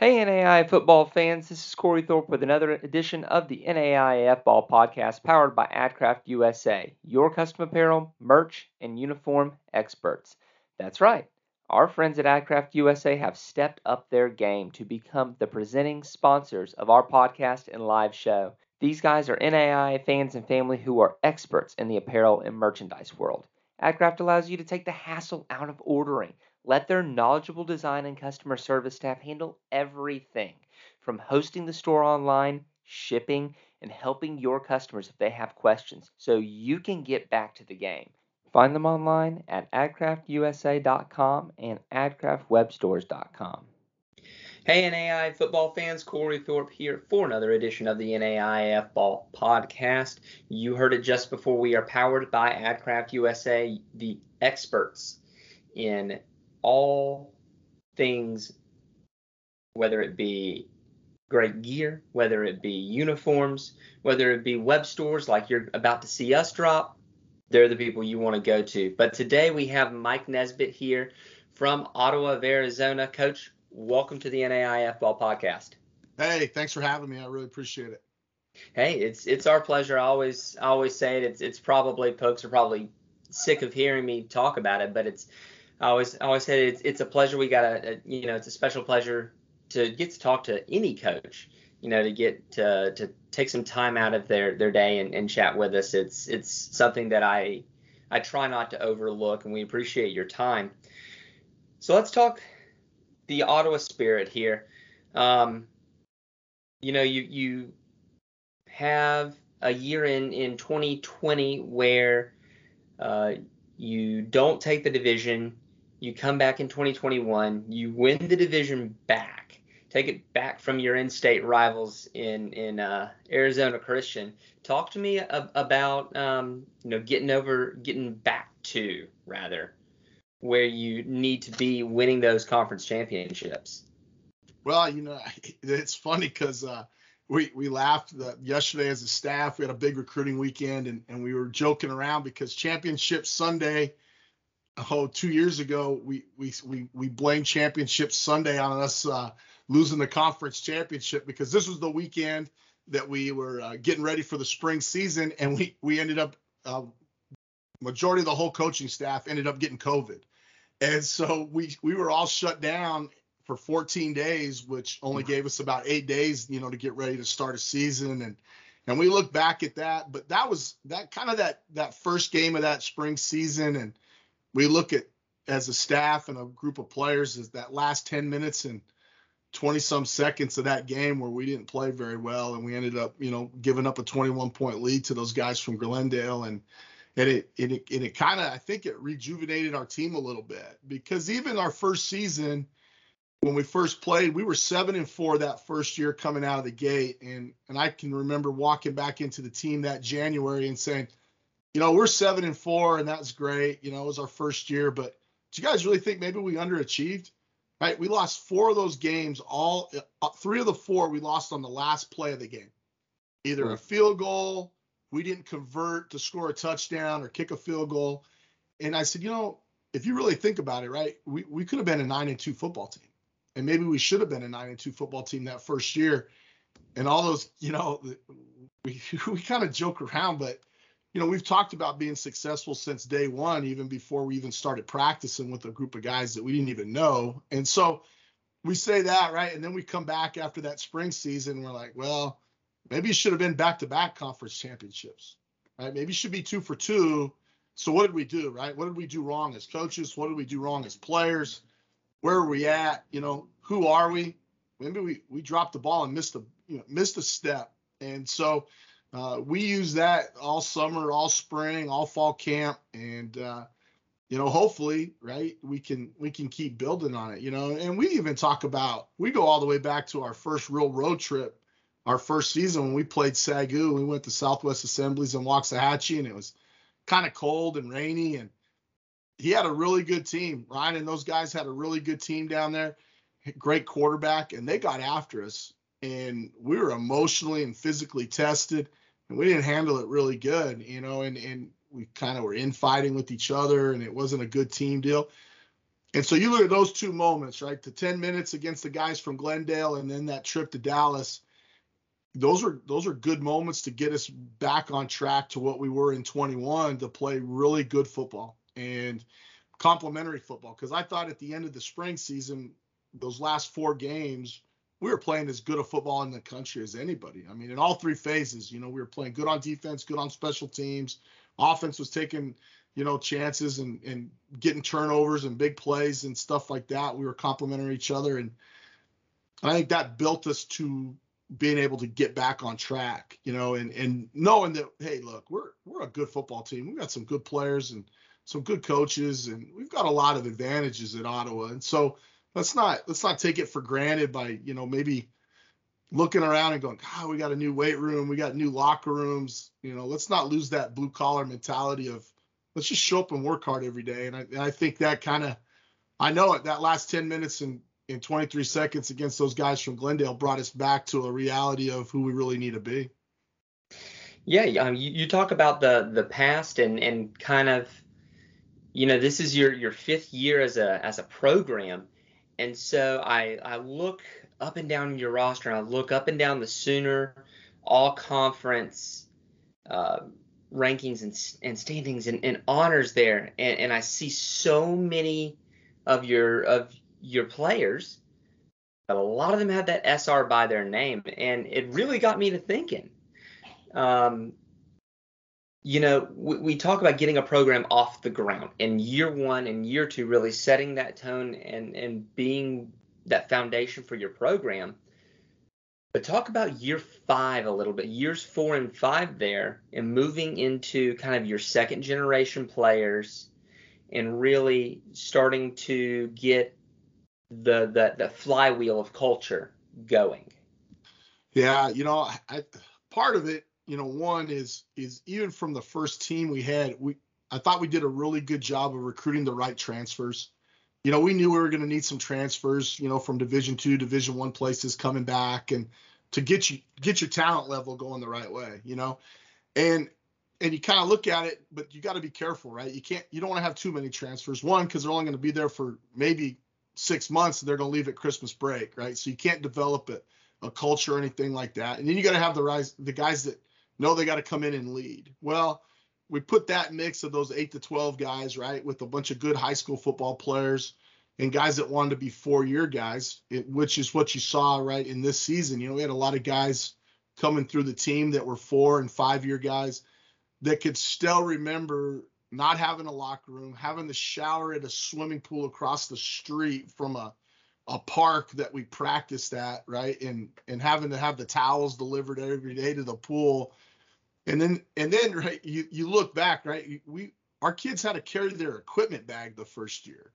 Hey, NAIA football fans, this is Cory Thorpe with another edition of the NAIF Ball Podcast powered by AdCraft USA, your custom apparel, merch, and uniform experts. That's right, our friends at AdCraft USA have stepped up their game to become the presenting sponsors of our podcast and live show. These guys are NAIA fans and family who are experts in the apparel and merchandise world. AdCraft allows you to take the hassle out of ordering. Let their knowledgeable design and customer service staff handle everything from hosting the store online, shipping, and helping your customers if they have questions so you can get back to the game. Find them online at adcraftusa.com and adcraftwebstores.com. Hey, NAIA football fans, Cory Thorpe here for another edition of the NAIF Ball Podcast. You heard it just before. We are powered by AdCraft USA, the experts in all things, whether it be great gear, whether it be uniforms, whether it be web stores like you're about to see us drop. They're the people you want to go to. But today we have Mike Nesbitt here from Ottawa of Arizona. Coach, welcome to the NAIF Ball Podcast. Hey, thanks for having me. I really appreciate it. Hey, it's it's our pleasure. I always I always say it. It's it's probably folks are probably sick of hearing me talk about it, but it's I always always say it's it's a pleasure. We got a, a you know it's a special pleasure to get to talk to any coach. You know to get to to take some time out of their their day and, and chat with us. It's it's something that I I try not to overlook, and we appreciate your time. So let's talk the Ottawa Spirit here. Um, you know, you you have a year in in 2020 where uh, you don't take the division. You come back in 2021. You win the division back. Take it back from your in-state rivals in in uh, Arizona Christian. Talk to me a, about um, you know getting over, getting back to rather where you need to be winning those conference championships? Well, you know, it's funny because uh, we we laughed yesterday as a staff. We had a big recruiting weekend, and, and we were joking around because Championship Sunday, oh, two years ago, we we we we blamed Championship Sunday on us uh, losing the conference championship because this was the weekend that we were uh, getting ready for the spring season, and we we ended up uh, majority of the whole coaching staff ended up getting COVID. And so we we were all shut down for 14 days, which only gave us about eight days, you know, to get ready to start a season. And and we look back at that, but that was that kind of that that first game of that spring season, and we look at as a staff and a group of players is that last 10 minutes and 20 some seconds of that game where we didn't play very well and we ended up you know giving up a 21 point lead to those guys from Glendale. And and it and it, and it kind of I think it rejuvenated our team a little bit because even our first season when we first played we were seven and four that first year coming out of the gate. And and I can remember walking back into the team that January and saying you know we're seven and four and that's great you know it was our first year but do you guys really think maybe we underachieved right we lost four of those games all uh, three of the four we lost on the last play of the game either a field goal we didn't convert to score a touchdown or kick a field goal. And I said, you know, if you really think about it, right, we, we could have been a nine and two football team. And maybe we should have been a nine and two football team that first year. And all those, you know, we, we kind of joke around, but you know, we've talked about being successful since day one, even before we even started practicing with a group of guys that we didn't even know. And so we say that, right? And then we come back after that spring season. We're like, well, Maybe it should have been back to back conference championships, right? Maybe it should be two for two. So what did we do, right? What did we do wrong as coaches? What did we do wrong as players? Where are we at? You know, who are we? Maybe we we dropped the ball and missed a you know missed a step. And so uh, we use that all summer, all spring, all fall camp, and uh, you know, hopefully, right, we can we can keep building on it. You know, and we even talk about we go all the way back to our first real road trip our first season when we played Sagu, we went to Southwest Assemblies in Waxahachie, and it was kind of cold and rainy. And he had a really good team. Ryan and those guys had a really good team down there, great quarterback, and they got after us. And we were emotionally and physically tested, and we didn't handle it really good, you know. And and we kind of were infighting with each other, and it wasn't a good team deal. And so you look at those two moments, right? The 10 minutes against the guys from Glendale and then that trip to Dallas. Those are those are good moments to get us back on track to what we were in 21 to play really good football and complementary football. Because I thought at the end of the spring season, those last four games, we were playing as good a football in the country as anybody. I mean, in all three phases, you know, we were playing good on defense, good on special teams. Offense was taking you know, chances and, and getting turnovers and big plays and stuff like that. We were complimenting each other. And I think that built us to being able to get back on track, you know, and, and knowing that, hey, look, we're, we're a good football team. We've got some good players and some good coaches, and we've got a lot of advantages at Ottawa. And so let's not, let's not take it for granted by, you know, maybe looking around and going, God, we got a new weight room. We got new locker rooms. You know, let's not lose that blue collar mentality of, let's just show up and work hard every day. And I, and I think that kind of, I know it, that last 10 minutes and in 23 seconds against those guys from Glendale brought us back to a reality of who we really need to be. Yeah, um, you, you talk about the the past and and kind of, you know, this is your your fifth year as a as a program, and so I I look up and down your roster and I look up and down the Sooner all conference uh, rankings and, and standings and, and honors there, and, and I see so many of your of your players, but a lot of them have that SR by their name, and it really got me to thinking. Um, you know, we, we, talk about getting a program off the ground in year one and year two, really setting that tone and and being that foundation for your program. But talk about year five a little bit, years four and five there, and moving into kind of your second generation players and really starting to get the the, the flywheel of culture going. Yeah, you know, I, part of it, you know, one is is even from the first team we had, we I thought we did a really good job of recruiting the right transfers you know, we knew we were going to need some transfers, you know, from Division two, Division one places coming back, and to get you get your talent level going the right way, you know, and and you kind of look at it, but you got to be careful, right? You can't, you don't want to have too many transfers. One, because they're only going to be there for maybe six months, and they're going to leave at Christmas break, right? So you can't develop a, a culture or anything like that. And then you got to have the rise, the guys that know they got to come in and lead. Well, we put that mix of those eight to 12 guys, right, with a bunch of good high school football players and guys that wanted to be four year guys, it, which is what you saw, right, in this season. You know, we had a lot of guys coming through the team that were four and five year guys that could still remember not having a locker room, having to shower at a swimming pool across the street from a a park that we practiced at, right? And and having to have the towels delivered every day to the pool and then and then right you you look back right we our kids had to carry their equipment bag the first year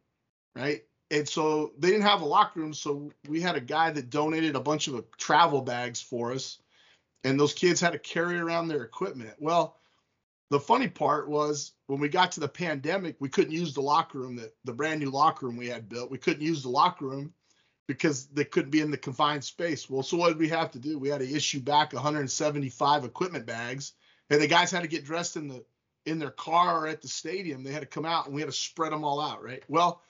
right? And so they didn't have a locker room so we had a guy that donated a bunch of uh, travel bags for us and those kids had to carry around their equipment. Well the funny part was when we got to the pandemic we couldn't use the locker room that the brand new locker room we had built we couldn't use the locker room because they couldn't be in the confined space. Well, so what did we have to do? We had to issue back 175 equipment bags, and the guys had to get dressed in the in their car or at the stadium. They had to come out, and we had to spread them all out, right? Well,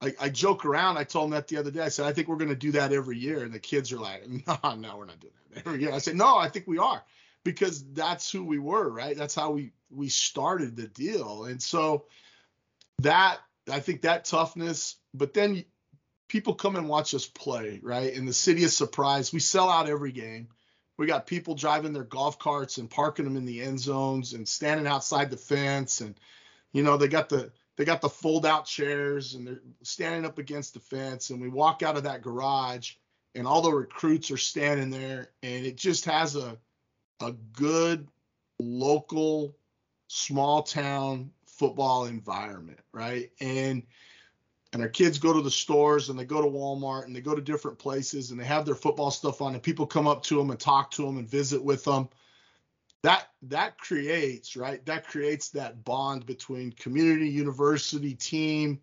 I, I joke around. I told them that the other day. I said, I think we're going to do that every year, and the kids are like, No, no, we're not doing that every year. I said, No, I think we are because that's who we were, right? That's how we we started the deal, and so that I think that toughness, but then people come and watch us play, right? In the city is surprised. we sell out every game. We got people driving their golf carts and parking them in the end zones and standing outside the fence and you know, they got the they got the fold out chairs and they're standing up against the fence and we walk out of that garage and all the recruits are standing there and it just has a a good local small town football environment, right? And and our kids go to the stores and they go to Walmart and they go to different places and they have their football stuff on and people come up to them and talk to them and visit with them that that creates right that creates that bond between community university team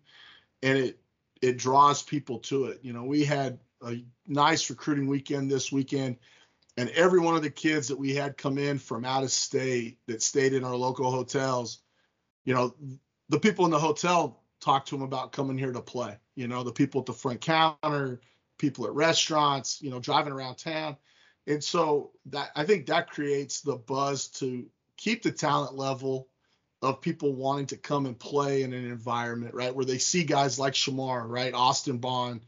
and it it draws people to it. You know we had a nice recruiting weekend this weekend and every one of the kids that we had come in from out of state that stayed in our local hotels you know the people in the hotel talk to them about coming here to play. You know, the people at the front counter, people at restaurants, you know, driving around town. And so that I think that creates the buzz to keep the talent level of people wanting to come and play in an environment, right, where they see guys like Shamar, right, Austin Bond,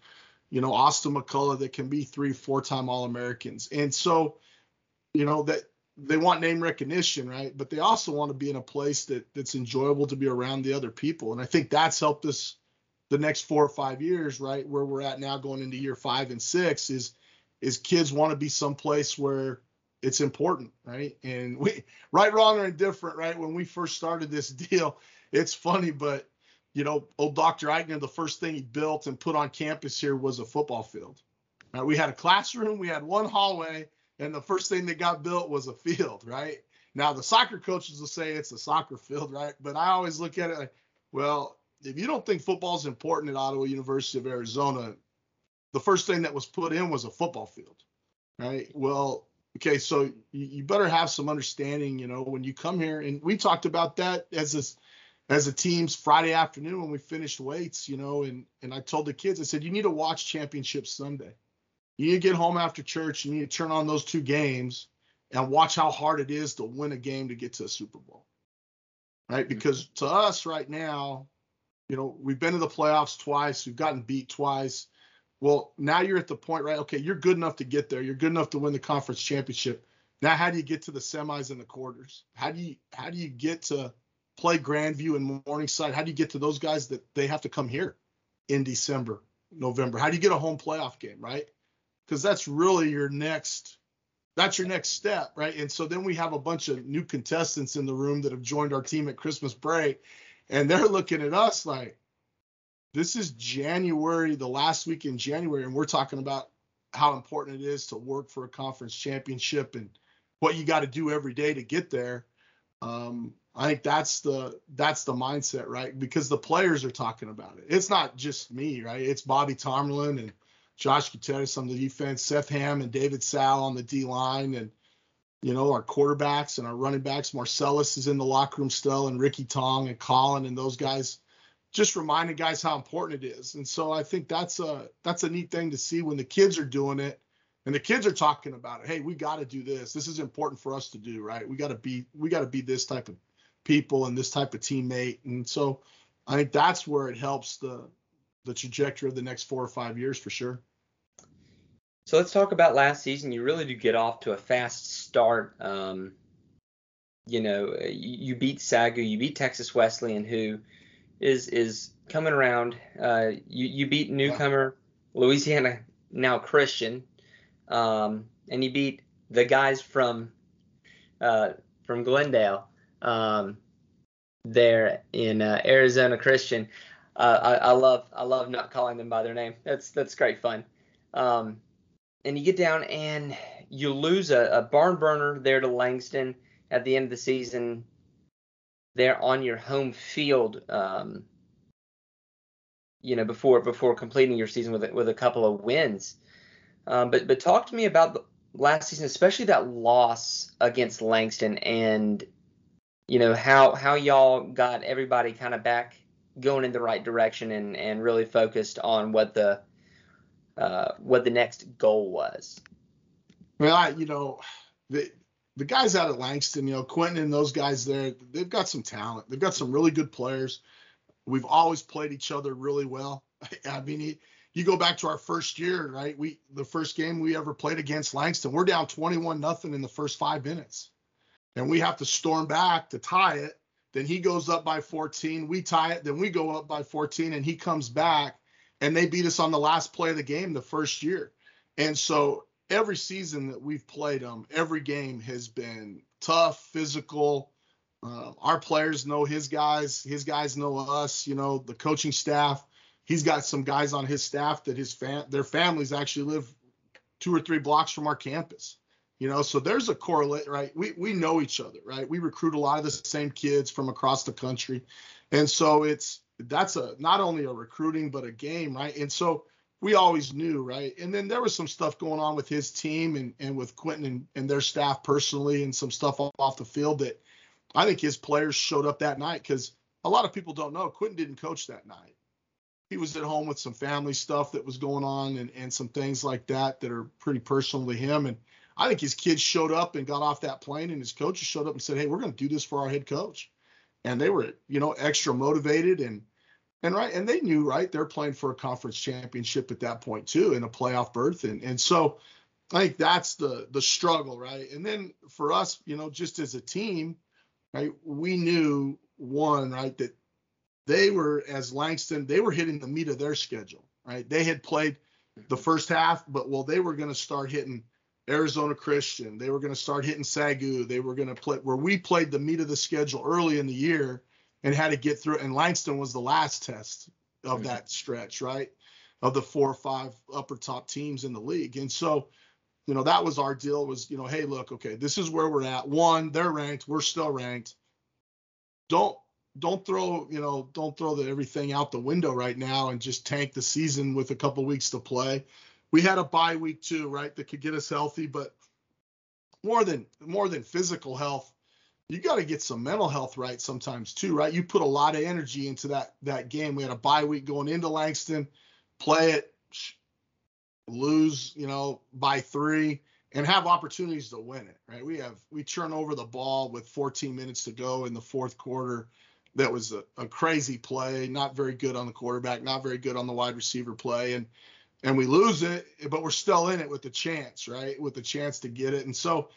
you know, Austin McCullough that can be three, four-time All-Americans, and so, you know, that they want name recognition, right, but they also want to be in a place that that's enjoyable to be around the other people, and I think that's helped us the next four or five years, right, where we're at now, going into year five and six, is is kids want to be someplace where it's important, right? And we, right, wrong, or indifferent, right? When we first started this deal, it's funny, but you know, old Dr. Eichner, the first thing he built and put on campus here was a football field. Right? We had a classroom, we had one hallway, and the first thing that got built was a field, right? Now the soccer coaches will say it's a soccer field, right? But I always look at it like, well, if you don't think football is important at Ottawa University of Arizona, the first thing that was put in was a football field, right? Well, okay, so you, better have some understanding, you know, when you come here, and we talked about that as a as a team's Friday afternoon when we finished weights, you know, and and I told the kids, I said, you need to watch Championship Sunday. You need to get home after church. And you need to turn on those two games and watch how hard it is to win a game to get to a Super Bowl, right? Mm-hmm. Because to us right now, you know, we've been to the playoffs twice, we've gotten beat twice well, now you're at the point, right? Okay, you're good enough to get there. You're good enough to win the conference championship. Now, how do you get to the semis and the quarters? How do you how do you get to play Grandview and Morningside? How do you get to those guys that they have to come here in December, November? How do you get a home playoff game, right? Because that's really your next that's your next step, right? And so then we have a bunch of new contestants in the room that have joined our team at Christmas break, and they're looking at us like, this is January, the last week in January, and we're talking about how important it is to work for a conference championship and what you got to do every day to get there. Um, I think that's the that's the mindset, right? Because the players are talking about it. It's not just me, right? It's Bobby Tomlin and Josh Gutierrez on the defense, Seth Ham and David Sal on the D line, and you know our quarterbacks and our running backs. Marcellus is in the locker room still, and Ricky Tong and Colin and those guys just reminding guys how important it is. And so I think that's a that's a neat thing to see when the kids are doing it and the kids are talking about it. Hey, we got to do this. This is important for us to do, right? We got to be we got to be this type of people and this type of teammate. And so I think that's where it helps the the trajectory of the next 4 or 5 years for sure. So let's talk about last season. You really do get off to a fast start. Um, you know, you, you beat Sagu, you beat Texas Wesleyan, who is is coming around. Uh, you you beat newcomer Louisiana now Christian, um, and you beat the guys from uh, from Glendale um, there in uh, Arizona Christian. Uh, I, I, love I love not calling them by their name. That's that's great fun. Um, and you get down and you lose a, a barn burner there to Langston at the end of the season there on your home field. Um, you know, before before completing your season with with a couple of wins. Um, but but talk to me about the last season, especially that loss against Langston, and you know how how y'all got everybody kind of back going in the right direction and and really focused on what the uh, what the next goal was. Well, I, you know, the the guys out at Langston, you know, Quentin and those guys there, they've got some talent. They've got some really good players. We've always played each other really well. I mean, you go back to our first year, right? We the first game we ever played against Langston, we're down 21 nothing in the first five minutes, and we have to storm back to tie it. Then he goes up by 14, we tie it. Then we go up by 14, and he comes back, and they beat us on the last play of the game the first year. And so every season that we've played them, every game has been tough, physical. Uh, our players know his guys, his guys know us. You know, the coaching staff. He's got some guys on his staff that his fam- their families actually live two or three blocks from our campus. You know, so there's a correlate, right? We we know each other, right? We recruit a lot of the same kids from across the country, and so it's that's a not only a recruiting but a game, right? And so we always knew, right? And then there was some stuff going on with his team and, and with Quentin and, and their staff personally, and some stuff off the field that I think his players showed up that night because a lot of people don't know Quentin didn't coach that night. He was at home with some family stuff that was going on and, and some things like that that are pretty personal to him. And I think his kids showed up and got off that plane, and his coaches showed up and said, "Hey, we're going to do this for our head coach." And they were, you know, extra motivated and and right, and they knew right they're playing for a conference championship at that point too, in a playoff berth, and and so I think that's the the struggle, right? And then for us, you know, just as a team, right, we knew one right that they were as Langston, they were hitting the meat of their schedule, right? They had played the mm-hmm. first half, but well, they were going to start hitting Arizona Christian, they were going to start hitting Sagu, they were going to play where we played the meat of the schedule early in the year and had to get through. it. And Langston was the last test of mm-hmm. that stretch, right? Of the four or five upper top teams in the league. And so, you know, that was our deal was, you know, hey, look, okay, this is where we're at. One, they're ranked, we're still ranked. Don't don't throw, you know, don't throw the, everything out the window right now and just tank the season with a couple weeks to play. We had a bye week too, right? That could get us healthy, but more than more than physical health, you got to get some mental health right sometimes too, right? You put a lot of energy into that that game. We had a bye week going into Langston, play it, lose, you know, by three, and have opportunities to win it, right? We have we turn over the ball with 14 minutes to go in the fourth quarter. That was a, a crazy play, not very good on the quarterback, not very good on the wide receiver play, and and we lose it, but we're still in it with the chance, right? With the chance to get it, and so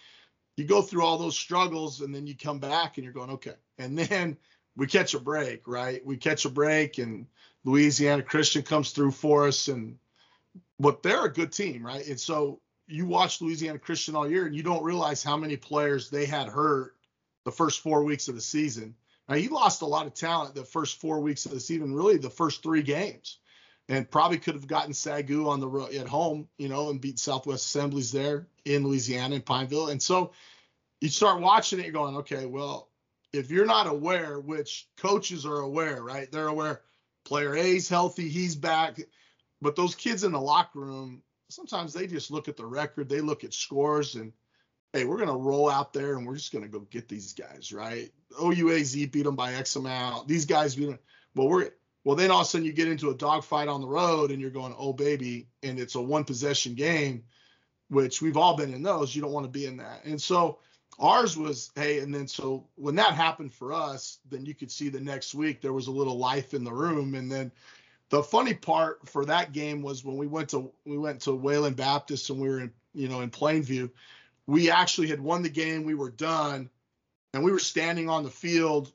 you go through all those struggles and then you come back and you're going, okay. And then we catch a break, right? We catch a break and Louisiana Christian comes through for us and but they're a good team, right? And so you watch Louisiana Christian all year and you don't realize how many players they had hurt the first four weeks of the season. Now he lost a lot of talent the first four weeks of the season, really the first three games, and probably could have gotten Sagu on the road at home, you know, and beat Southwest Assemblies there in Louisiana in Pineville. And so you start watching it, you're going, okay, well, if you're not aware, which coaches are aware, right? They're aware player A's healthy, he's back. But those kids in the locker room, sometimes they just look at the record, they look at scores, and hey, we're gonna roll out there and we're just gonna go get these guys, right? OUAZ beat them by X amount. These guys beat them. Well, we're well, then all of a sudden you get into a dogfight on the road and you're going, oh baby, and it's a one possession game, which we've all been in those. You don't want to be in that. And so ours was hey and then so when that happened for us then you could see the next week there was a little life in the room and then the funny part for that game was when we went to we went to Wayland Baptist and we were in you know in Plainview we actually had won the game we were done and we were standing on the field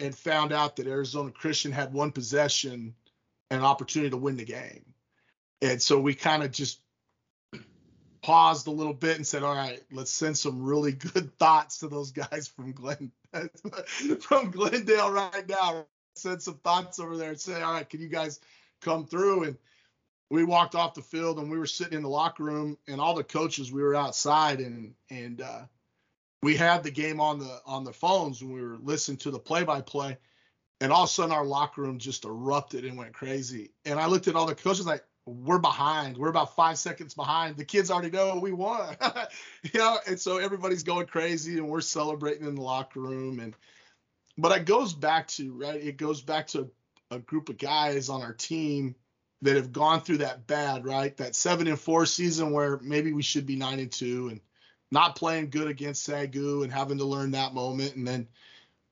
and found out that Arizona Christian had one possession and an opportunity to win the game and so we kind of just paused a little bit and said, "All right, let's send some really good thoughts to those guys from Glen from Glendale right now. Send some thoughts over there and say, "All right, can you guys come through?" And we walked off the field and we were sitting in the locker room and all the coaches we were outside and and uh, we had the game on the on the phones and we were listening to the play by play and all of a sudden our locker room just erupted and went crazy and i looked at all the coaches like we're behind. We're about five seconds behind. The kids already know we won. you know, and so everybody's going crazy and we're celebrating in the locker room. And but it goes back to right, it goes back to a group of guys on our team that have gone through that bad, right? That seven and four season where maybe we should be nine and two and not playing good against Sagu and having to learn that moment and then,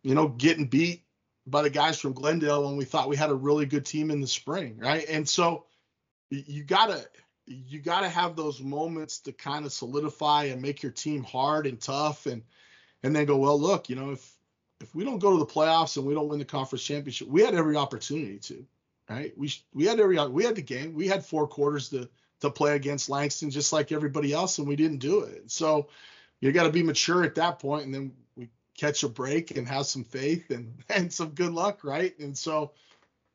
you know, getting beat by the guys from Glendale when we thought we had a really good team in the spring, right? And so you gotta you gotta have those moments to kind of solidify and make your team hard and tough and and then go well look you know if if we don't go to the playoffs and we don't win the conference championship we had every opportunity to right we we had every we had the game we had four quarters to to play against Langston just like everybody else and we didn't do it so you got to be mature at that point and then we catch a break and have some faith and and some good luck right and so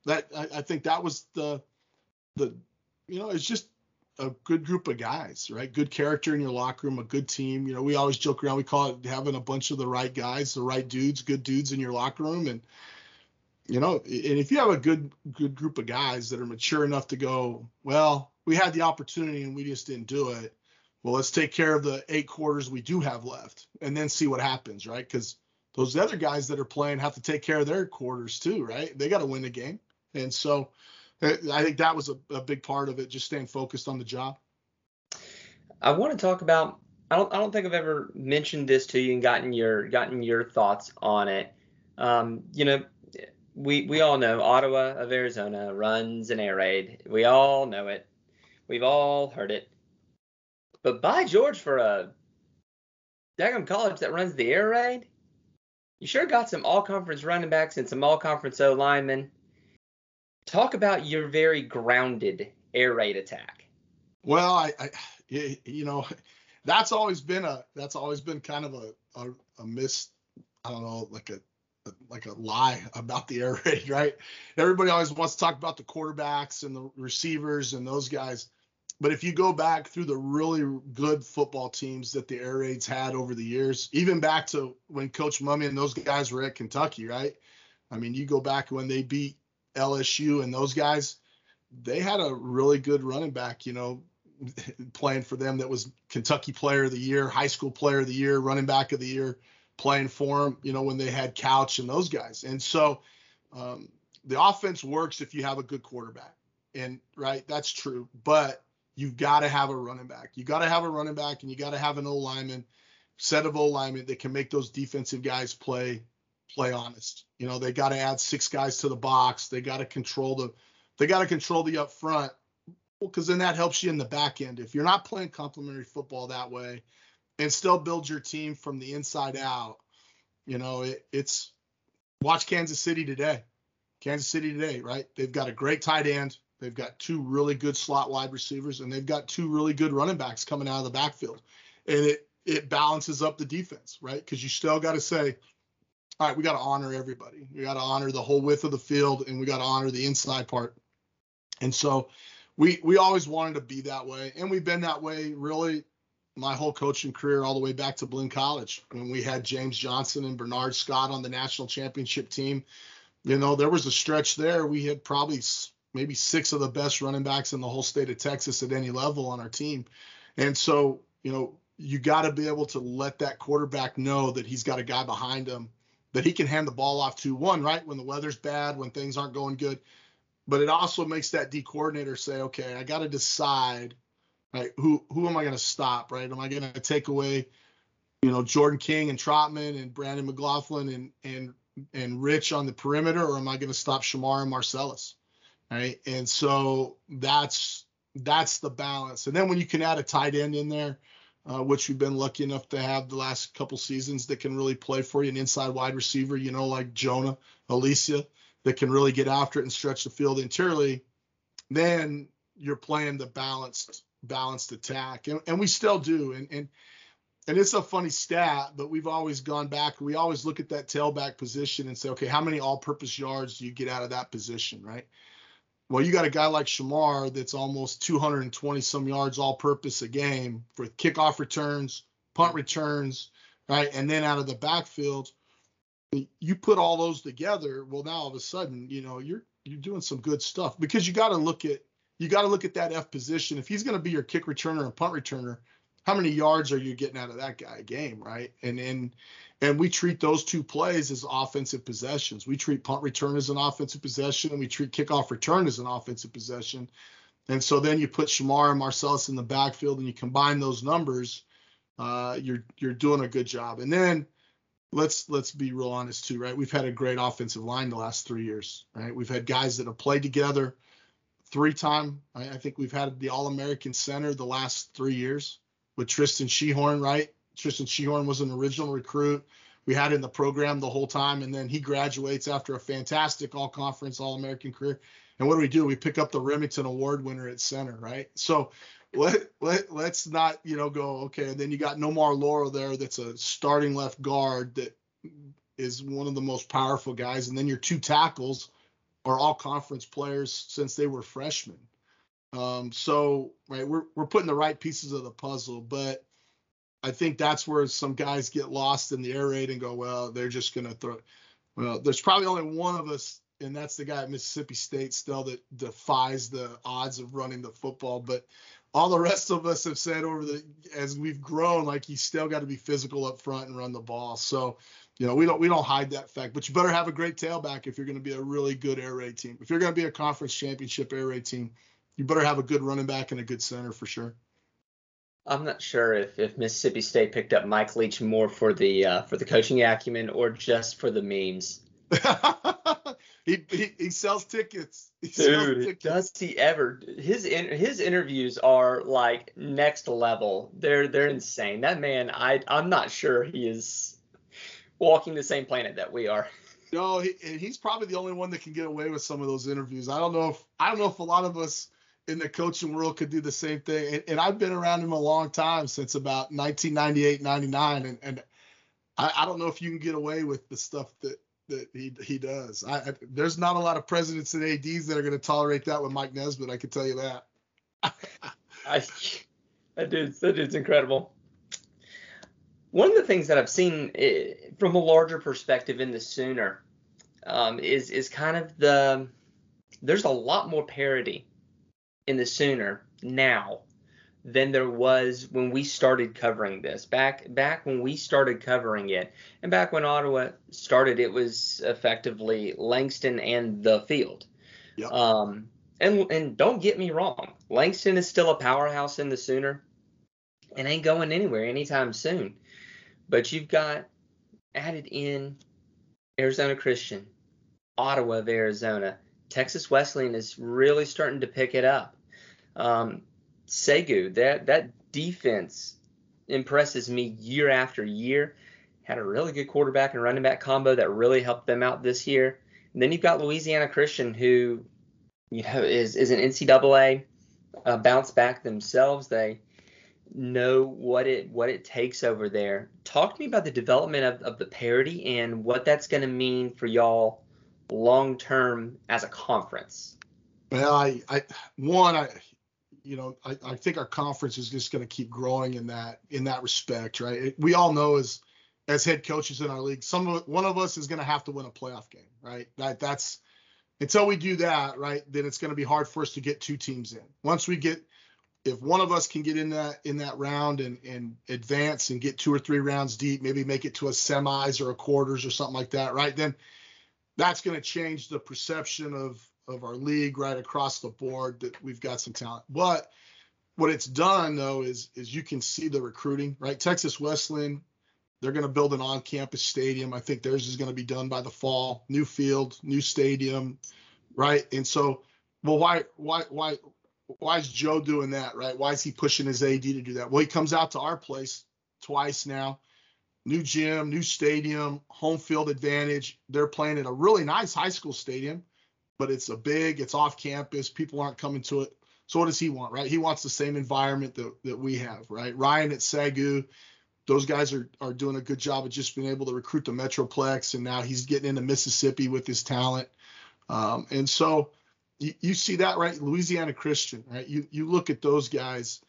that I, I think that was the the you know, it's just a good group of guys, right? Good character in your locker room, a good team. You know, we always joke around. We call it having a bunch of the right guys, the right dudes, good dudes in your locker room, and you know, and if you have a good good group of guys that are mature enough to go, well, we had the opportunity and we just didn't do it. Well, let's take care of the eight quarters we do have left, and then see what happens, right? Because those other guys that are playing have to take care of their quarters too, right? They got to win the game. And so uh, I think that was a, a big part of it, just staying focused on the job. I want to talk about. I don't. I don't think I've ever mentioned this to you and gotten your gotten your thoughts on it. Um, you know, we we all know Ottawa of Arizona runs an air raid. We all know it. We've all heard it. But by George, for a dadgum college that runs the air raid, you sure got some all conference running backs and some all conference O linemen. Talk about your very grounded air raid attack. Well, I, I you know, that's always been a that's always been kind of a a, a miss. I don't know, like a like a lie about the air raid, right? Everybody always wants to talk about the quarterbacks and the receivers and those guys. But if you go back through the really good football teams that the air raids had over the years, even back to when Coach Mumme and those guys were at Kentucky, right? I mean, you go back when they beat LSU and those guys, they had a really good running back, you know, playing for them that was Kentucky player of the year, high school player of the year, running back of the year, playing for them, you know, when they had Couch and those guys. And so um, the offense works if you have a good quarterback. And right, that's true. But you've got to have a running back. You got to have a running back, and you got to have an O lineman, set of O linemen that can make those defensive guys play play honest. You know, they got to add six guys to the box. They got to control the they got to control the up front. Well, because then that helps you in the back end. If you're not playing complementary football that way, and still build your team from the inside out, you know, it, it's watch Kansas City today. Kansas City today, right? They've got a great tight end. They've got two really good slot wide receivers, and they've got two really good running backs coming out of the backfield. And it it balances up the defense, right? Because you still got to say, all right, we got to honor everybody. We got to honor the whole width of the field, and we got to honor the inside part. And so we we always wanted to be that way, and we've been that way really my whole coaching career all the way back to Blinn College when we had James Johnson and Bernard Scott on the national championship team. You know, there was a stretch there we had probably maybe six of the best running backs in the whole state of Texas at any level on our team. And so, you know, you got to be able to let that quarterback know that he's got a guy behind him that he can hand the ball off to one, right? When the weather's bad, when things aren't going good. But it also makes that D coordinator say, okay, I got to decide, right? Who who am I going to stop, right? Am I going to take away, you know, Jordan King and Trotman and Brandon McLaughlin and and and Rich on the perimeter, or am I going to stop Shamar and Marcellus? Right? And so that's that's the balance. And then when you can add a tight end in there, uh, which we've been lucky enough to have the last couple seasons that can really play for you, an inside wide receiver, you know, like Jonah, Alicia, that can really get after it and stretch the field interiorly, then you're playing the balanced balanced attack, and, and we still do. And and and it's a funny stat, but we've always gone back. We always look at that tailback position and say, okay, how many all-purpose yards do you get out of that position, right? Well, you got a guy like Shamar that's almost 220 some yards all purpose a game for kickoff returns, punt returns, right? And then out of the backfield, you put all those together, well now all of a sudden, you know, you're you're doing some good stuff because you got to look at you got to look at that F position. If he's going to be your kick returner and punt returner, how many yards are you getting out of that guy a game, right? And and and we treat those two plays as offensive possessions. We treat punt return as an offensive possession, and we treat kickoff return as an offensive possession. And so then you put Shamar and Marcellus in the backfield, and you combine those numbers. Uh, you're you're doing a good job. And then let's let's be real honest too, right? We've had a great offensive line the last three years, right? We've had guys that have played together three time. I, I think we've had the All American center the last three years with Tristan Shehorn, right? Tristan Shehorn was an original recruit. We had in the program the whole time, and then he graduates after a fantastic All Conference, All American career. And what do we do? We pick up the Rimington Award winner at center, right? So let, let let's not you know go okay. And then you got Nomar Laurel there, that's a starting left guard that is one of the most powerful guys. And then your two tackles are all conference players since they were freshmen. Um, so right, we're we're putting the right pieces of the puzzle, but I think that's where some guys get lost in the air raid and go, well, they're just to throw. Well, there's probably only one of us, and that's the guy at Mississippi State still that defies the odds of running the football. But all the rest of us have said over the as we've grown, like you still got to be physical up front and run the ball. So You know, we don't we don't hide that fact, but you better have a great tailback if you're going to be a really good air raid team. If you're going to be a conference championship air raid team, you better have a good running back and a good center for sure. I'm not sure if, if Mississippi State picked up Mike Leach more for the uh, for the coaching acumen or just for the memes. he, he, he sells tickets. He Dude, sells tickets. does he ever? His in, his interviews are like next level. They're they're insane. That man, I I'm not sure he is walking the same planet that we are. No, he, he's probably the only one that can get away with some of those interviews. I don't know if I don't know if a lot of us in the coaching world could do the same thing. And, and I've been around him a long time since about 1998, 99, and and I, I don't know if you can get away with the stuff that that he he does. I, I, there's not a lot of presidents and ads that are going to tolerate that with Mike Nesbitt. I can tell you that. I, that dude's that dude's incredible. One of the things that I've seen eh, from a larger perspective in the Sooner um, is is kind of the there's a lot more parity in the Sooner now than there was when we started covering this. Back back when we started covering it, and back when Ottawa started, it was effectively Langston and the field. Yep. Um, and and don't get me wrong, Langston is still a powerhouse in the Sooner, and ain't going anywhere anytime soon. But you've got added in Arizona Christian, Ottawa of Arizona. Texas Wesleyan is really starting to pick it up. Um, Sagu, that that defense impresses me year after year. Had a really good quarterback and running back combo that really helped them out this year. And then you've got Louisiana Christian, who you know is is an NCAA uh, bounce back themselves. They know what it what it takes over there. Talk to me about the development of, of the parity and what that's going to mean for y'all long term as a conference. Well, I, I one I you know I, I think our conference is just going to keep growing in that in that respect, right? It, we all know as as head coaches in our league, some of one of us is going to have to win a playoff game, right? That that's until we do that, right? Then it's going to be hard for us to get two teams in. Once we get if one of us can get in that in that round and and advance and get two or three rounds deep, maybe make it to a semis or a quarters or something like that, right? Then that's going to change the perception of of our league right across the board that we've got some talent. But what it's done though is is you can see the recruiting, right? Texas Wesleyan, they're going to build an on-campus stadium. I think theirs is going to be done by the fall. New field, new stadium, right? And so, well, why why why why is Joe doing that, right? Why is he pushing his AD to do that? Well, he comes out to our place twice now. New gym, new stadium, home field advantage. They're playing in a really nice high school stadium, but it's a big, it's off campus. People aren't coming to it. So what does he want, right? He wants the same environment that, that we have, right? Ryan at Sagu, those guys are are doing a good job of just being able to recruit the Metroplex, and now he's getting into Mississippi with his talent. Um, and so you, you see that right louisiana christian right you you look at those guys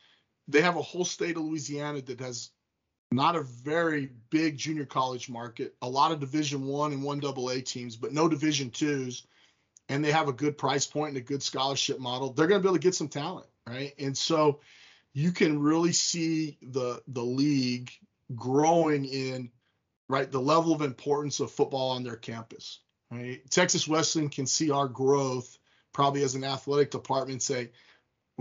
they have a whole state of louisiana that has not a very big junior college market a lot of division one and one double a teams but no division twos and they have a good price point and a good scholarship model they're going to be able to get some talent right and so you can really see the the league growing in right the level of importance of football on their campus right texas wesleyan can see our growth probably as an athletic department say,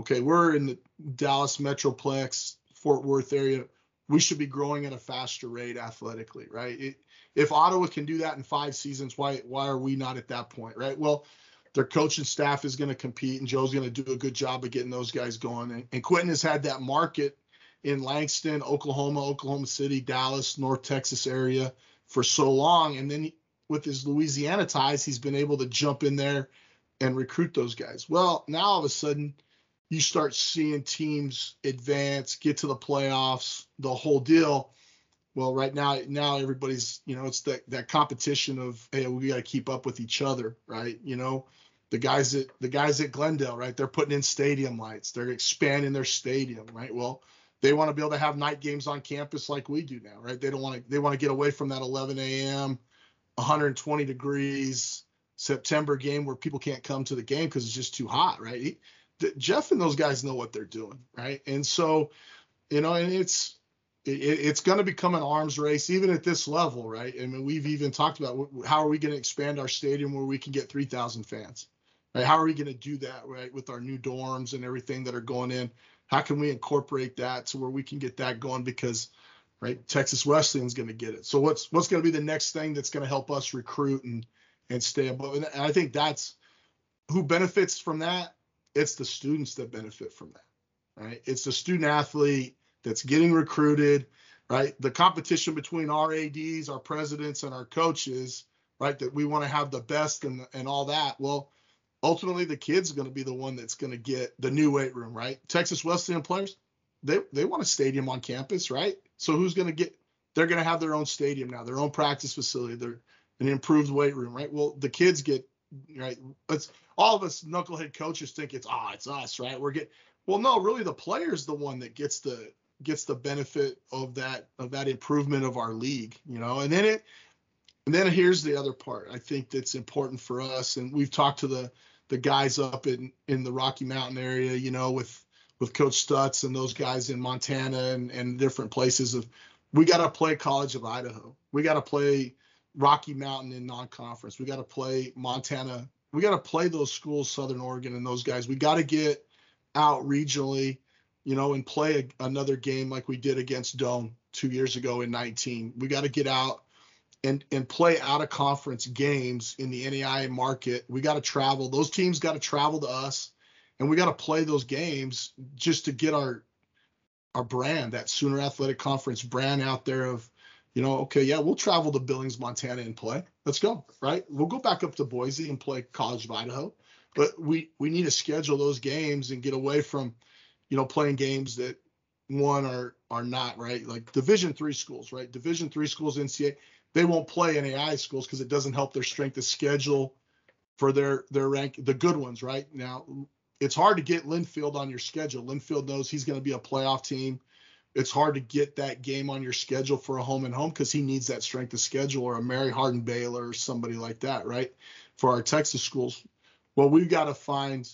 okay, we're in the Dallas Metroplex, Fort Worth area. We should be growing at a faster rate athletically, right? It, if Ottawa can do that in five seasons, why why are we not at that point, right? Well, their coaching staff is going to compete, and Joe's going to do a good job of getting those guys going. And, and Quentin has had that market in Langston, Oklahoma, Oklahoma City, Dallas, North Texas area for so long, and then with his Louisiana ties, he's been able to jump in there and recruit those guys. Well, now all of a sudden you start seeing teams advance, get to the playoffs, the whole deal. Well, right now, now everybody's, you know, it's that that competition of hey, we got to keep up with each other, right? You know, the guys at the guys at Glendale, right? They're putting in stadium lights, they're expanding their stadium, right? Well, they want to be able to have night games on campus like we do now, right? They don't want to they want to get away from that 11 a.m. 120 degrees September game where people can't come to the game because it's just too hot, right? Jeff and those guys know what they're doing, right? And so, you know, and it's it, it's going to become an arms race, even at this level, right? I mean, we've even talked about how are we going to expand our stadium where we can get 3,000 fans, right? How are we going to do that, right, with our new dorms and everything that are going in? How can we incorporate that to where we can get that going? Because, right, Texas Wesleyan's going to get it. So what's what's going to be the next thing that's going to help us recruit and and stay above? And I think that's who benefits from that. It's the students that benefit from that, right? It's the student athlete that's getting recruited, right? The competition between our ADs, our presidents, and our coaches, right? That we want to have the best and and all that. Well, ultimately the kid's going to be the one that's going to get the new weight room, right? Texas Wesleyan players, they they want a stadium on campus, right? So who's going to get? They're going to have their own stadium now, their own practice facility, their an improved weight room, right? Well, the kids get right. It's all of us knucklehead coaches think it's ah, oh, it's us, right? We're getting well, no, really the player's the one that gets the gets the benefit of that of that improvement of our league, you know. And then it and then here's the other part I think that's important for us, and we've talked to the the guys up in in the Rocky Mountain area, you know, with with Coach Stutz and those guys in Montana and, and different places of we got to play College of Idaho. We got to play Rocky Mountain in non-conference. We got to play Montana. We got to play those schools, Southern Oregon and those guys. We got to get out regionally you know, and play a, another game like we did against Doane two years ago in 19. We got to get out and and play out of conference games in the NAIA market. We got to travel. Those teams got to travel to us, and we got to play those games just to get our our brand, that Sooner Athletic Conference brand out there of, you know, okay, yeah, we'll travel to Billings, Montana, and play. Let's go, right? We'll go back up to Boise and play College of Idaho, but we we need to schedule those games and get away from you know, playing games that one are are not right. Like Division three schools, right? Division three schools, NCAA, they won't play NAI schools because it doesn't help their strength of schedule for their their rank. The good ones, right? Now it's hard to get Linfield on your schedule. Linfield knows he's going to be a playoff team. It's hard to get that game on your schedule for a home and home because he needs that strength of schedule or a Mary Hardin Baylor or somebody like that, right? For our Texas schools. Well, we've got to find,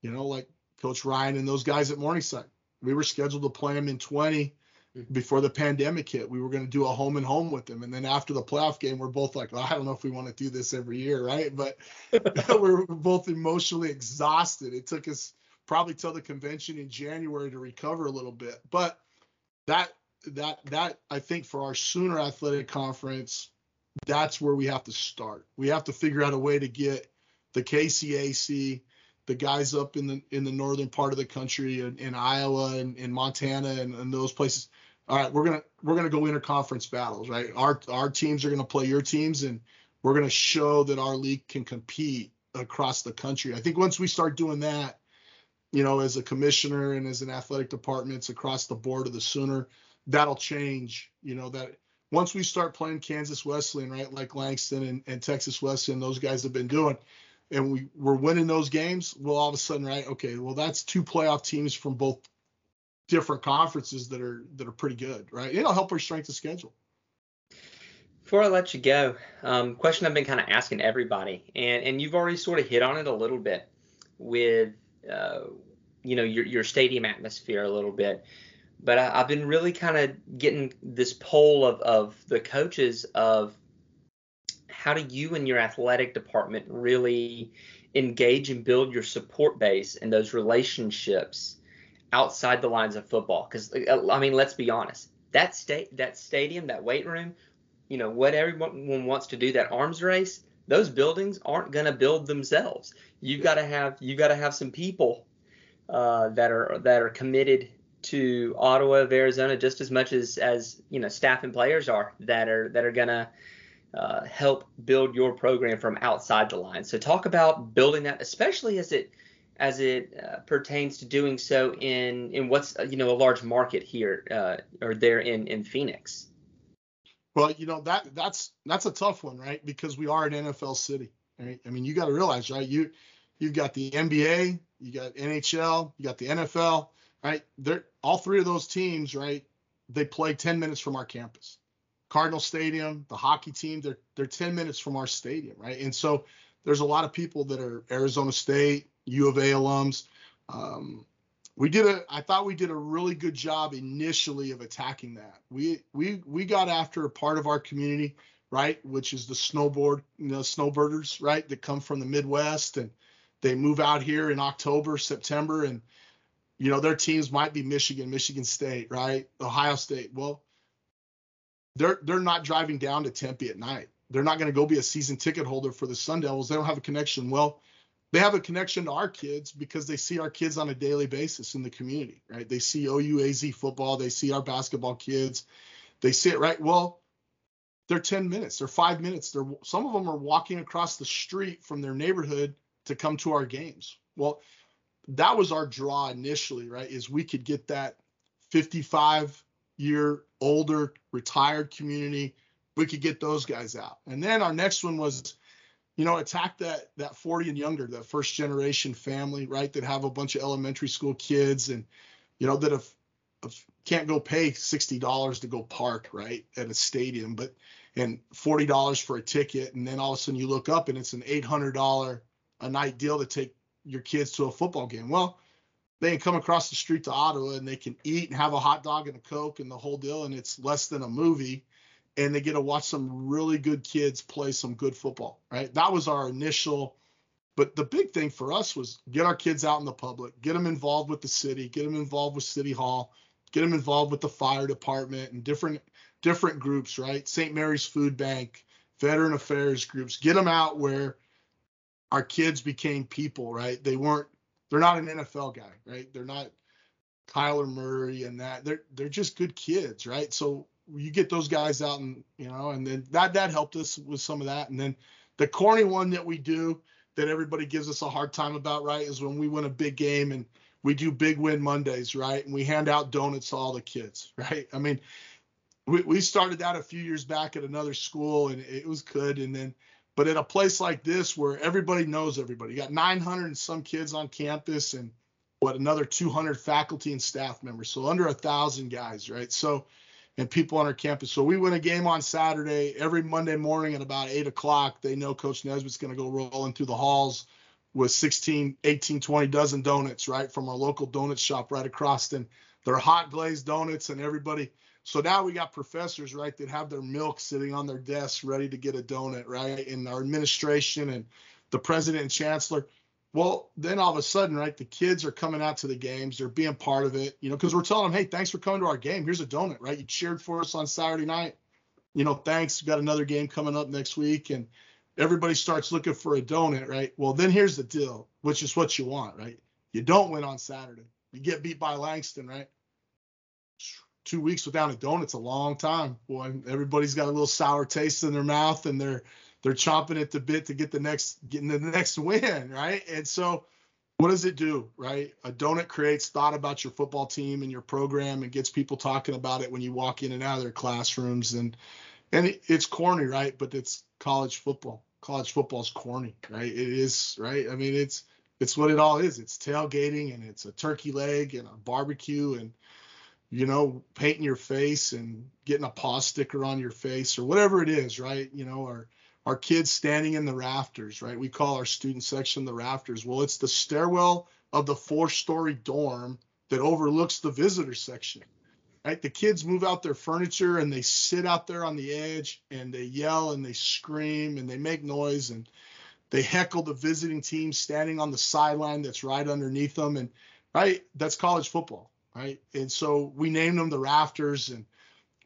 you know, like Coach Ryan and those guys at Morningside. We were scheduled to play them in 20 mm-hmm. before the pandemic hit. We were going to do a home and home with them. And then after the playoff game, we're both like, well, I don't know if we want to do this every year, right? But we are both emotionally exhausted. It took us probably till the convention in January to recover a little bit. But that that that I think for our Sooner Athletic Conference, that's where we have to start. We have to figure out a way to get the KCAC the guys up in the in the northern part of the country in, in Iowa and in Montana and, and, those places. All right, we're gonna we're gonna go interconference battles, right? Our our teams are gonna play your teams, and we're gonna show that our league can compete across the country. I think once we start doing that, you know, as a commissioner and as an athletic departments across the board of the Sooner, that'll change. You know that once we start playing Kansas Wesleyan, right, like Langston and, and Texas Wesleyan, those guys have been doing and we were winning those games, well, all of a sudden, right? Okay, well, that's two playoff teams from both different conferences that are that are pretty good, right? It'll help our strength of schedule. Before I let you go, um, question I've been kind of asking everybody, and and you've already sort of hit on it a little bit with, uh, you know, your your stadium atmosphere a little bit, but I, I've been really kind of getting this poll of of the coaches of how do you and your athletic department really engage and build your support base and those relationships outside the lines of football? Because uh, I mean, let's be honest, that state, that stadium, that weight room, you know, what everyone wants to do, that arms race, those buildings aren't going to build themselves. You've got to have you've got to have some people uh, that are that are committed to Ottawa of Arizona just as much as as you know staff and players are that are that are to uh, help build your program from outside the line. So talk about building that, especially as it as it uh, pertains to doing so in in what's uh, you know a large market here uh, or there in in Phoenix. Well, you know that that's that's a tough one, right? Because we are an NFL city. Right? I mean, you got to realize, right? You you've got the NBA, you got NHL, you got the NFL, right? They're all three of those teams, right? They play 10 minutes from our campus. Cardinal Stadium, the hockey team, they're they're 10 minutes from our stadium, right? And so there's a lot of people that are Arizona State, U of A alums, um, we did a I thought we did a really good job initially of attacking that. We we we got after a part of our community, right, which is the snowboard, you know, right, that come from the Midwest and they move out here in October, September and you know, their teams might be Michigan, Michigan State, right? Ohio State. Well, they're they're not driving down to Tempe at night. They're not going to go be a season ticket holder for the Sun Devils. They don't have a connection. Well, they have a connection to our kids because they see our kids on a daily basis in the community, right? They see OUAZ football, they see our basketball kids, they see it, right? Well, they're 10 minutes, they're five minutes. They're some of them are walking across the street from their neighborhood to come to our games. Well, that was our draw initially, right? Is we could get that 55 year older retired community, we could get those guys out. And then our next one was, you know, attack that that 40 and younger, that first generation family, right? That have a bunch of elementary school kids and you know that have, have can't go pay $60 to go park, right, at a stadium, but and $40 for a ticket, and then all of a sudden you look up and it's an $800 a night deal to take your kids to a football game. Well, they can come across the street to Ottawa and they can eat and have a hot dog and a Coke and the whole deal, and it's less than a movie. And they get to watch some really good kids play some good football, right? That was our initial. But the big thing for us was get our kids out in the public, get them involved with the city, get them involved with City Hall, get them involved with the fire department and different different groups, right? St. Mary's Food Bank, Veteran Affairs groups, get them out where our kids became people, right? They weren't they're not an NFL guy, right? They're not Kyler Murray and that. They're they're just good kids, right? So you get those guys out and you know, and then that that helped us with some of that. And then the corny one that we do that everybody gives us a hard time about, right, is when we win a big game and we do big win Mondays, right? And we hand out donuts to all the kids, right? I mean, we, we started that a few years back at another school and it was good. And then but at a place like this where everybody knows everybody, you got 900 and some kids on campus and what another 200 faculty and staff members, so under a thousand guys, right? So and people on our campus. So we win a game on Saturday every Monday morning at about eight o'clock. They know Coach Nesbitt's going to go rolling through the halls with 16, 18, 20 dozen donuts, right, from our local donut shop right across. And they're hot glazed donuts, and everybody so now we got professors, right, that have their milk sitting on their desks ready to get a donut, right? And our administration and the president and chancellor. Well, then all of a sudden, right, the kids are coming out to the games. They're being part of it, you know, because we're telling them, hey, thanks for coming to our game. Here's a donut, right? You cheered for us on Saturday night. You know, thanks. We've got another game coming up next week. And everybody starts looking for a donut, right? Well, then here's the deal, which is what you want, right? You don't win on Saturday. You get beat by Langston, right? Two weeks without a donut's a long time. Boy, everybody's got a little sour taste in their mouth and they're they're chomping at the bit to get the next getting the next win, right? And so what does it do, right? A donut creates thought about your football team and your program and gets people talking about it when you walk in and out of their classrooms and and it's corny, right? But it's college football. College football's corny, right? It is, right? I mean, it's it's what it all is. It's tailgating and it's a turkey leg and a barbecue and you know, painting your face and getting a paw sticker on your face or whatever it is, right? You know, our our kids standing in the rafters, right? We call our student section the rafters. Well, it's the stairwell of the four-story dorm that overlooks the visitor section. Right? The kids move out their furniture and they sit out there on the edge and they yell and they scream and they make noise and they heckle the visiting team standing on the sideline that's right underneath them and right that's college football right? And so we named them the Rafters, and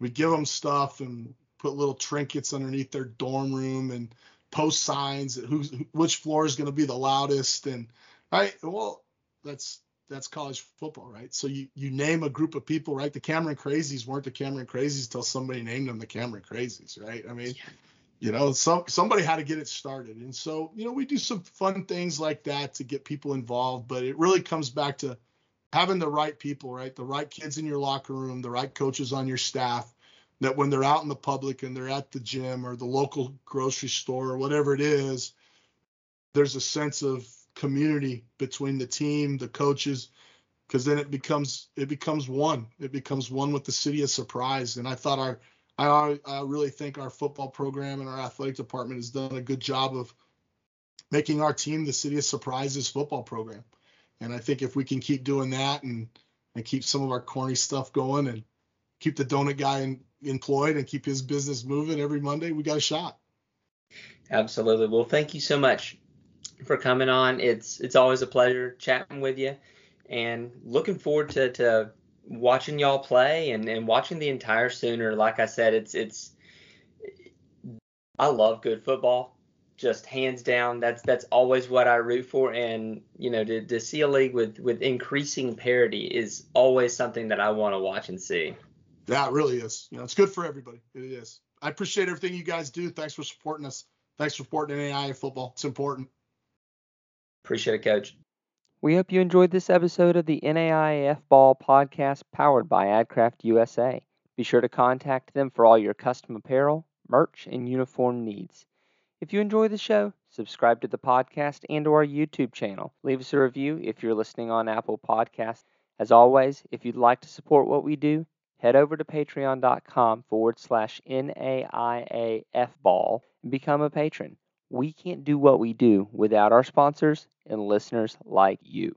we give them stuff and put little trinkets underneath their dorm room and post signs that who's which floor is going to be the loudest and right? Well that's that's college football right? So you you name a group of people right? The cameron crazies weren't the cameron crazies until somebody named them the cameron crazies right? I mean you know some somebody had to get it started. And so you know we do some fun things like that to get people involved but it really comes back to having the right people, right? The right kids in your locker room, the right coaches on your staff, that when they're out in the public and they're at the gym or the local grocery store or whatever it is, there's a sense of community between the team, the coaches, because then it becomes it becomes one. It becomes one with the city of Surprise. And I thought our I, I really think our football program and our athletic department has done a good job of making our team the city of Surprise's football program And I think if we can keep doing that and and keep some of our corny stuff going and keep the donut guy in, employed and keep his business moving every Monday, we got a shot. Absolutely. Well, thank you so much for coming on. It's it's always a pleasure chatting with you, and looking forward to, to watching y'all play and, and watching the entire Sooner. Like I said, it's it's I love good football, just hands down. That's that's always what I root for, and you know to, to see a league with with increasing parity is always something that I want to watch and see. Yeah, it really is. You know, it's good for everybody. It is. I appreciate everything you guys do. Thanks for supporting us. Thanks for supporting NAIA football. It's important. Appreciate it, Coach. We hope you enjoyed this episode of the NAIAF Ball podcast powered by AdCraft USA. Be sure to contact them for all your custom apparel, merch, and uniform needs. If you enjoy the show, subscribe to the podcast and to our YouTube channel. Leave us a review if you're listening on Apple Podcasts. As always, if you'd like to support what we do, head over to patreon.com forward slash NAIAF ball and become a patron. We can't do what we do without our sponsors and listeners like you.